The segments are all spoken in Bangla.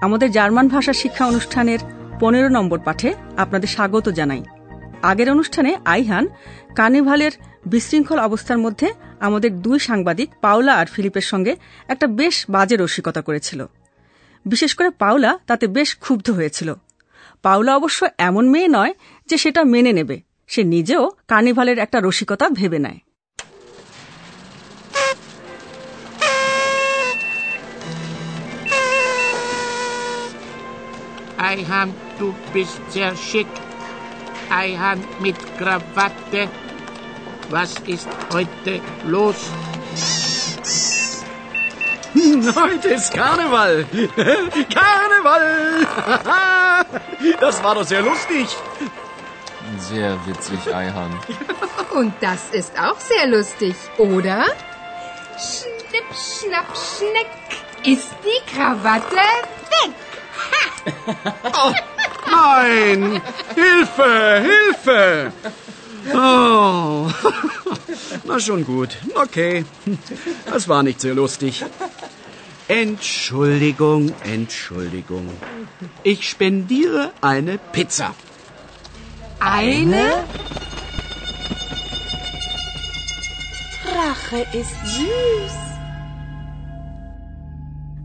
আমাদের জার্মান ভাষা শিক্ষা অনুষ্ঠানের পনেরো নম্বর পাঠে আপনাদের স্বাগত জানাই। আগের অনুষ্ঠানে আইহান কার্নিভালের বিশৃঙ্খল অবস্থার মধ্যে আমাদের দুই সাংবাদিক পাওলা আর ফিলিপের সঙ্গে একটা বেশ বাজে রসিকতা করেছিল। বিশেষ করে পাওলা তাতে বেশ ক্ষুব্ধ হয়েছিল। পাওলা অবশ্য এমন মেয়ে নয় যে সেটা মেনে নেবে, সে নিজেও কার্নিভালের একটা রসিকতা ভেবে নেয়। Eihan, du bist sehr schick. Eihan mit Krawatte. Was ist heute los? Heute ist Karneval. Karneval. Das war doch sehr lustig. Sehr witzig, Eihan. Und das ist auch sehr lustig, oder? Schnipp, schnapp, schneck ist die Krawatte weg. Oh, nein! Hilfe! Hilfe! Oh. Na schon gut. Okay. Das war nicht sehr lustig. Entschuldigung, Entschuldigung. Ich spendiere eine Pizza. Eine? Rache ist süß.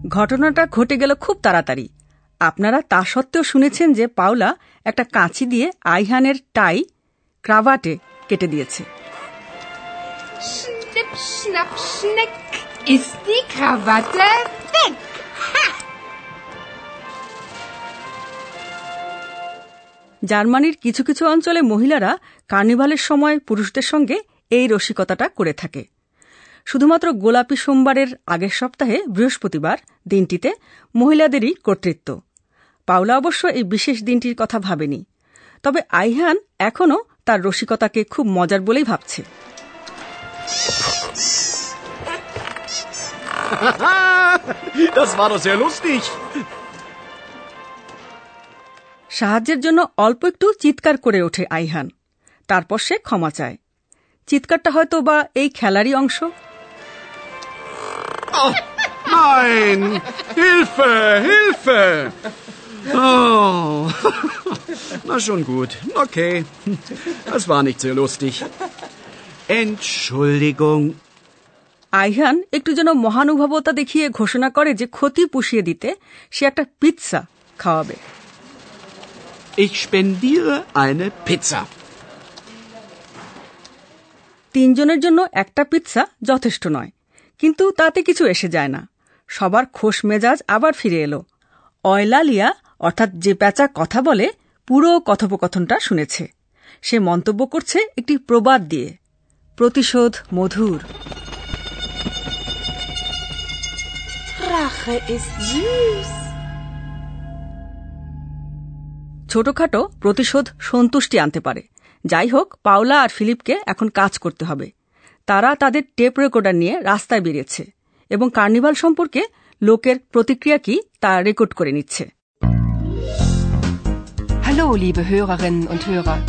ঘটনাটা ঘটে গেল খুব তাড়াতাড়ি আপনারা তা সত্ত্বেও শুনেছেন যে পাওলা একটা কাঁচি দিয়ে আইহানের টাই ক্রাভাটে কেটে দিয়েছে. জার্মানির কিছু কিছু অঞ্চলে মহিলারা কার্নিভালের সময় পুরুষদের সঙ্গে এই রসিকতাটা করে থাকে। শুধুমাত্র গোলাপি সোমবারের আগের সপ্তাহে বৃহস্পতিবার দিনটিতে মহিলাদেরই কর্তৃত্ব। পাওলা অবশ্য এই বিশেষ দিনটির কথা ভাবেনি তবে আইহান এখনও তার রসিকতাকে খুব মজার বলেই ভাবছে Das war doch sehr lustig. সাহায্যের জন্য অল্প একটু চিৎকার করে ওঠে আইহান তারপর সে ক্ষমা চায় চিৎকারটা হয়তো বা এই খেলারই অংশ Oh, nein! Hilfe! Hilfe! Oh. Na schon gut. Okay. Das war nicht sehr lustig. Entschuldigung. Ayhan একটু যেন মহানুভবতা দেখিয়ে ঘোষণা করে যে ক্ষতি পুষিয়ে দিতে সে একটা পিৎসা খাওয়াবে Ich spendiere eine Pizza. তিনজনের জন্য একটা পিৎসা যথেষ্ট নয় কিন্তু তাতে কিছু এসে যায় না সবার খোশ মেজাজ আবার ফিরে এলো অয়লালিয়া অর্থাৎ যে প্যাঁচা কথা বলে পুরো কথোপকথনটা শুনেছে। সে মন্তব্য করছে একটি প্রবাদ দিয়ে। প্রতিশোধ মধুর। ছোটখাটো প্রতিশোধ সন্তুষ্টি আনতে পারে। যাই হোক পাওলা আর ফিলিপকে এখন কাজ করতে হবে। তারা তাদের টেপ রেকর্ডার নিয়ে রাস্তায় বেরিয়েছে এবং কার্নিভাল সম্পর্কে লোকের প্রতিক্রিয়া কি তা রেকর্ড করে নিচ্ছে। Hallo, liebe Hörerinnen und Hörer,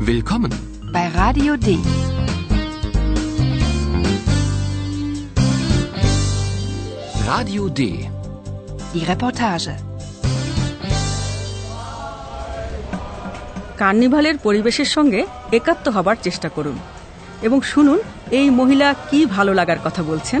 Willkommen. bei Radio D. Radio D. Die Reportage. কার্নিভালের পরিবেশের সঙ্গে একাত্ম হবার চেষ্টা করুন এবং শুনুন এই মহিলা কি ভালো লাগার কথা বলছেন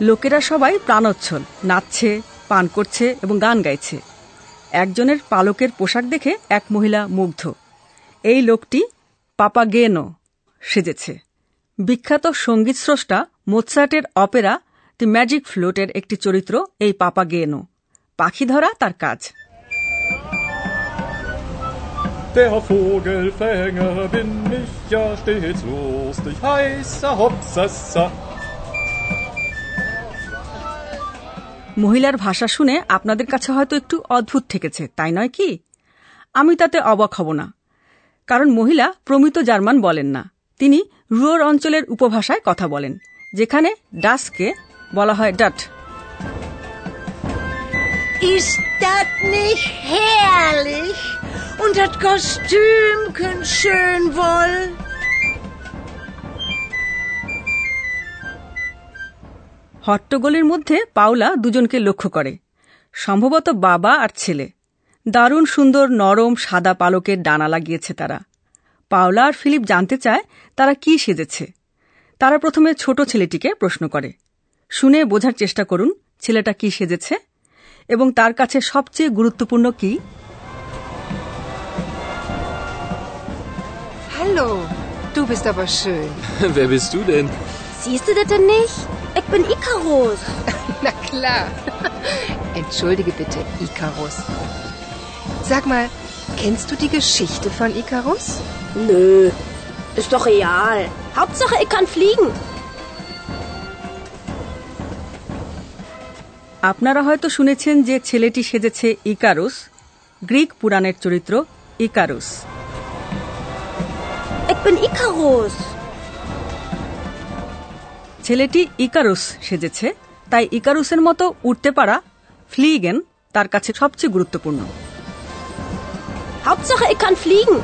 লোকেরা সবাই প্রাণোচ্ছল নাচছে পান করছে এবং গান গাইছে। একজনের পালকের পোশাক দেখে এক মহিলা মুগ্ধ। এই লোকটি পাপা গেনো সেজেছে। বিখ্যাত সংগীত স্রষ্টা মোৎসার্টের অপেরা দি ম্যাজিক ফ্লোটের একটি চরিত্র এই পাপা গেনো পাখি ধরা তার কাজ। Der Vogelfänger bin ich ja stets lustig, heißer Hopsassa. মহিলার ভাষা শুনে আপনাদের কাছে হয়তো একটু অদ্ভুত ঠেকেছে, তাই নয় কি আমি তাতে অবাক হব না কারণ মহিলা প্রমিত জার্মান বলেন না তিনি রুয়োর অঞ্চলের উপভাষায় কথা বলেন, যেখানে ডাসকে বলা হয় ডাট? Und das Kostümchen schön wohl. হট্টগোলের মধ্যে পাওলা দুজনকে লক্ষ্য করে। সম্ভবত বাবা আর ছেলে। দারুণ সুন্দর নরম সাদা পালকের ডানা লাগিয়েছে তারা। পাওলা আর ফিলিপ জানতে চায় তারা কি সেজেছে। তারা প্রথমে ছোট ছেলেটিকে প্রশ্ন করে। শুনে বোঝার চেষ্টা করুন ছেলেটা কি সেজেছে? এবং তার কাছে সবচেয়ে গুরুত্বপূর্ণ কি? Hallo, du bist aber schön. Wer bist du denn? Siehst du das denn nicht? Ich bin Icarus. Na klar. Entschuldige bitte, Icarus. Sag mal, kennst du die Geschichte von Icarus? Nö, ist doch real. Hauptsache, ich kann fliegen. আপনারা হয়তো শুনেছেন যে ছেলেটি সেজেছে ইকারুস গ্রিক পুরাণের চরিত্র ইকারুস Ich bin Icarus. ছেলেটি ইকারুস সেজেছে তাই ইকারুসের মতো উঠতে পারা ফ্লিগেন তার কাছে সবচেয়ে গুরুত্বপূর্ণ। Hauptsache, ich kann fliegen.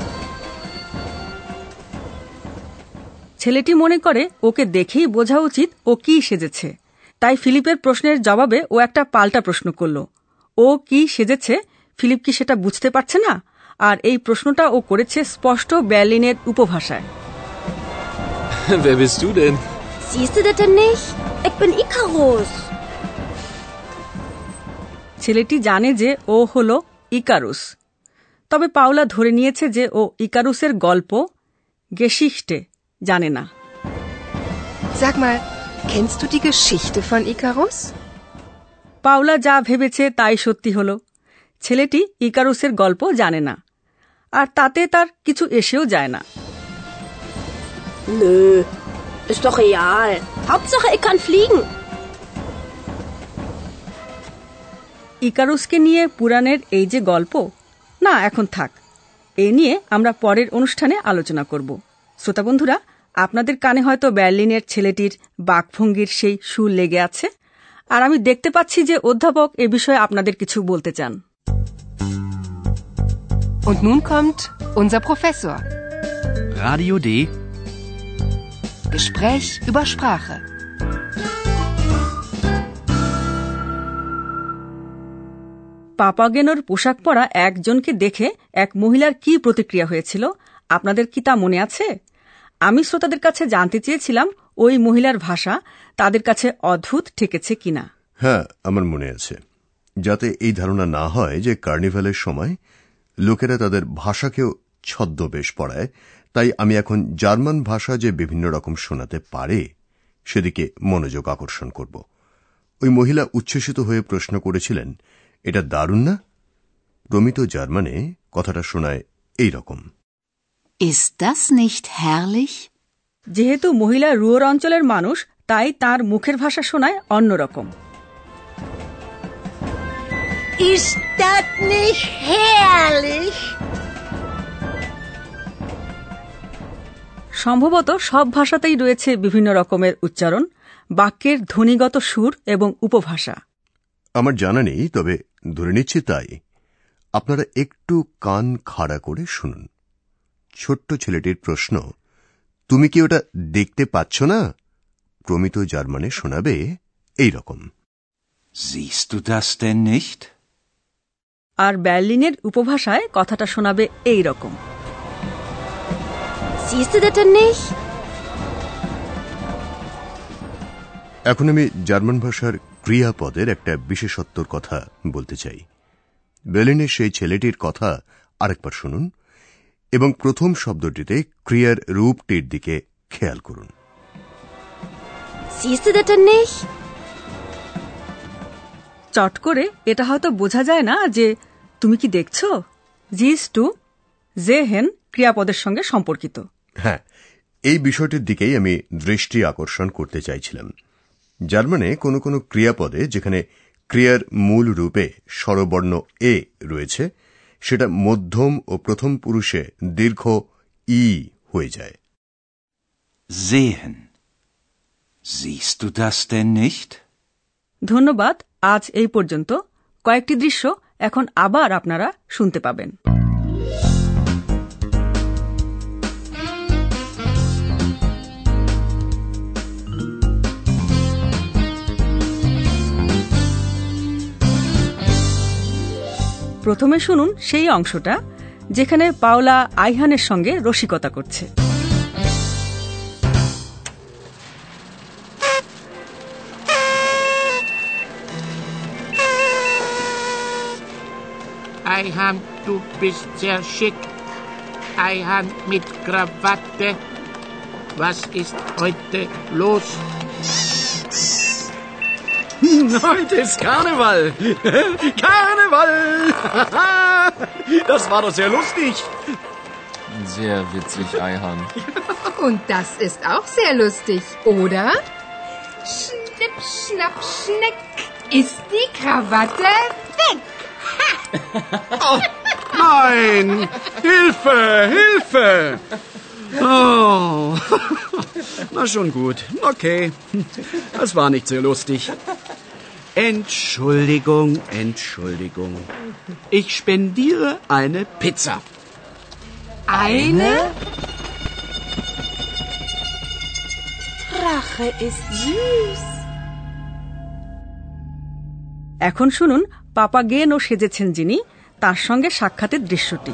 ছেলেটি মনে করে ওকে দেখেই বোঝা উচিত ও কি সেজেছে। তাই ফিলিপের প্রশ্নের জবাবে ও একটা পাল্টা প্রশ্ন করল। ও কি সেজেছে? ফিলিপ কি সেটা বুঝতে পারছে না? আর এই প্রশ্নটা ও করেছে স্পষ্ট ব্যার্লিনের উপভাষায়। Siehst du das denn nicht? Ich bin Icarus. ছেলেটি জানে যে ও হল ইকারুস তবে পাওলা ধরে নিয়েছে যে ও ইকারুসের গল্প গেশিষ্টে জানে না Sag mal, kennst du die Geschichte von Icarus? Paola যা ভেবেছে তাই সত্যি হল ছেলেটি ইকারুসের গল্প জানে না আর তাতে তার কিছু এসেও যায় না ist doch real. Hauptsache, ich kann fliegen. ইকারুসকে নিয়ে পুরাণের এই যে গল্প না এখন থাক এ নিয়ে আমরা পরের অনুষ্ঠানে আলোচনা করব শ্রোতা বন্ধুরা আপনাদের কানে হয়তো বার্লিনের ছেলেটির বাকভঙ্গির সেই সুর লেগে আছে আর আমি দেখতে পাচ্ছি যে অধ্যাপক এ বিষয়ে আপনাদের কিছু বলতে চান Und nun kommt unser Professor. Radio D. Gespräch über Sprache. পাপাগেনোর পোশাক পরা একজনকে দেখে এক মহিলার কি প্রতিক্রিয়া হয়েছিল? আপনাদের কি তা মনে আছে? আমি শ্রোতাদের কাছে জানতে চেয়েছিলাম ওই মহিলার ভাষা তাদের কাছে অদ্ভুত ঠেকেছে কিনা। হ্যাঁ আমার মনে আছে। যাতে এই ধারণা না হয় যে কার্নিভালের সময় লোকেরা তাদের ভাষাকেও ছদ্মবেশ পড়ায় তাই আমি এখন জার্মান ভাষা যে বিভিন্ন রকম শোনাতে পারে সেদিকে মনোযোগ আকর্ষণ করব। ওই মহিলা উচ্ছ্বসিত হয়ে প্রশ্ন করেছিলেন এটা দারুণ না? প্রমিত জার্মানে কথাটা শোনায় এই রকম। যেহেতু মহিলা রুয়োর অঞ্চলের মানুষ তাই তার মুখের ভাষা শোনায় অন্যরকম Ist das nicht herrlich? সম্ভবত সব ভাষাতেই রয়েছে বিভিন্ন রকমের উচ্চারণ বাক্যের ধ্বনিগত সুর এবং উপভাষা। আমার জানা নেই তবে ধরে নিচ্ছি তাই। আপনারা একটু কান খাড়া করে শুনুন। ছোট্ট ছেলেটির প্রশ্ন তুমি কি ওটা দেখতে পাচ্ছ না? প্রমিত জার্মানে শোনাবে এই রকম। আর বার্লিনের উপভাষায় কথাটা শোনাবে এই রকম। Siehst du das denn nicht? এখন আমি জার্মান ভাষার ক্রিয়াপদের একটা বিশেষত্বর কথা বলতে চাই বেলিনের সেই ছেলেটির কথা আরেকবার শুনুন এবং প্রথম শব্দটিতে ক্রিয়ার রূপটির দিকে খেয়াল করুন Siehst du das denn nicht? চট করে এটা হয়তো বোঝা যায় না যে তুমি কি দেখছ জিস টু জে হেন ক্রিয়াপদের সঙ্গে সম্পর্কিত হ্যাঁ এই বিষয়টির দিকেই আমি দৃষ্টি আকর্ষণ করতে চাইছিলাম জার্মানে কোনো কোনো ক্রিয়াপদে যেখানে ক্রিয়ার মূল রূপে স্বরবর্ণ এ রয়েছে সেটা মধ্যম ও প্রথম পুরুষে দীর্ঘ ই হয়ে যায় Sehen. Siehst du das denn nicht? ধন্যবাদ আজ এই পর্যন্ত কয়েকটি দৃশ্য এখন আবার আপনারা শুনতে পাবেন প্রথমে শুনুন সেই অংশটা যেখানে পাওলা আইহানের সঙ্গে রসিকতা করছে Eihan, du bist sehr schick. Eihan mit Krawatte. Was ist heute los? Heute ist Karneval. Karneval. Das war doch sehr lustig. Sehr witzig, Eihan. Und das ist auch sehr lustig, oder? Schnipp, schnapp, schneck. Ist die Krawatte weg? Oh, nein! Hilfe! Hilfe! Oh. Na schon gut. Okay. Das war nicht sehr lustig. Entschuldigung, Entschuldigung. Ich spendiere eine Pizza. Eine? Rache ist süß. এখন শুনুন পাপা গেন ও সেজেছেন যিনি তার সঙ্গে সাক্ষাতের দৃশ্যটি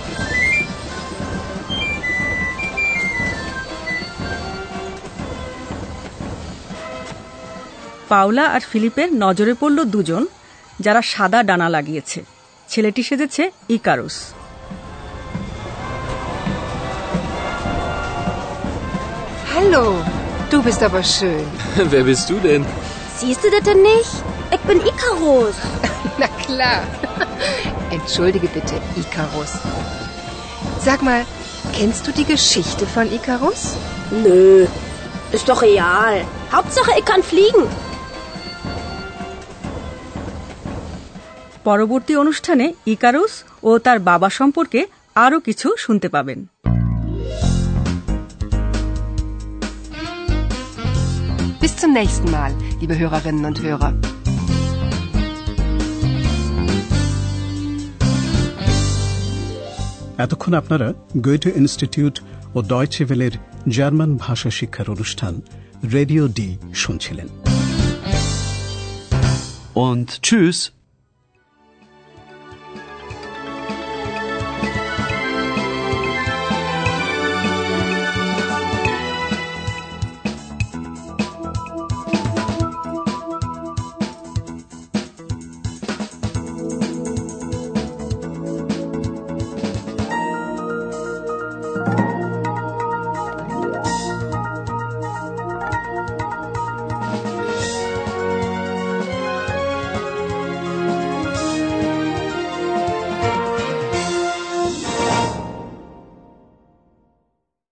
Paola আর ফিলিপের নজরে পড়ল দুজন যারা সাদা ডানা লাগিয়েছে ছেলেটি সেজেছে Icarus Hallo, du bist aber schön. Wer bist du denn? Siehst du das denn nicht? Ich bin Ikarus. Na klar. Entschuldige bitte, Ikarus. Sag mal, kennst du die Geschichte von Ikarus? Nö, ist doch real. Hauptsache, ich kann fliegen. পরবর্তী অনুষ্ঠানে ইকারুস ও তার বাবা সম্পর্কে আরও কিছু শুনতে পাবেন Bis zum nächsten Mal, liebe Hörerinnen und Hörer. এতক্ষণ আপনারা গোয়েটে ইনস্টিটিউট ও ডয়চে ভেলের জার্মান ভাষা শিক্ষার অনুষ্ঠান রেডিও ডি শুনছিলেন Und tschüss.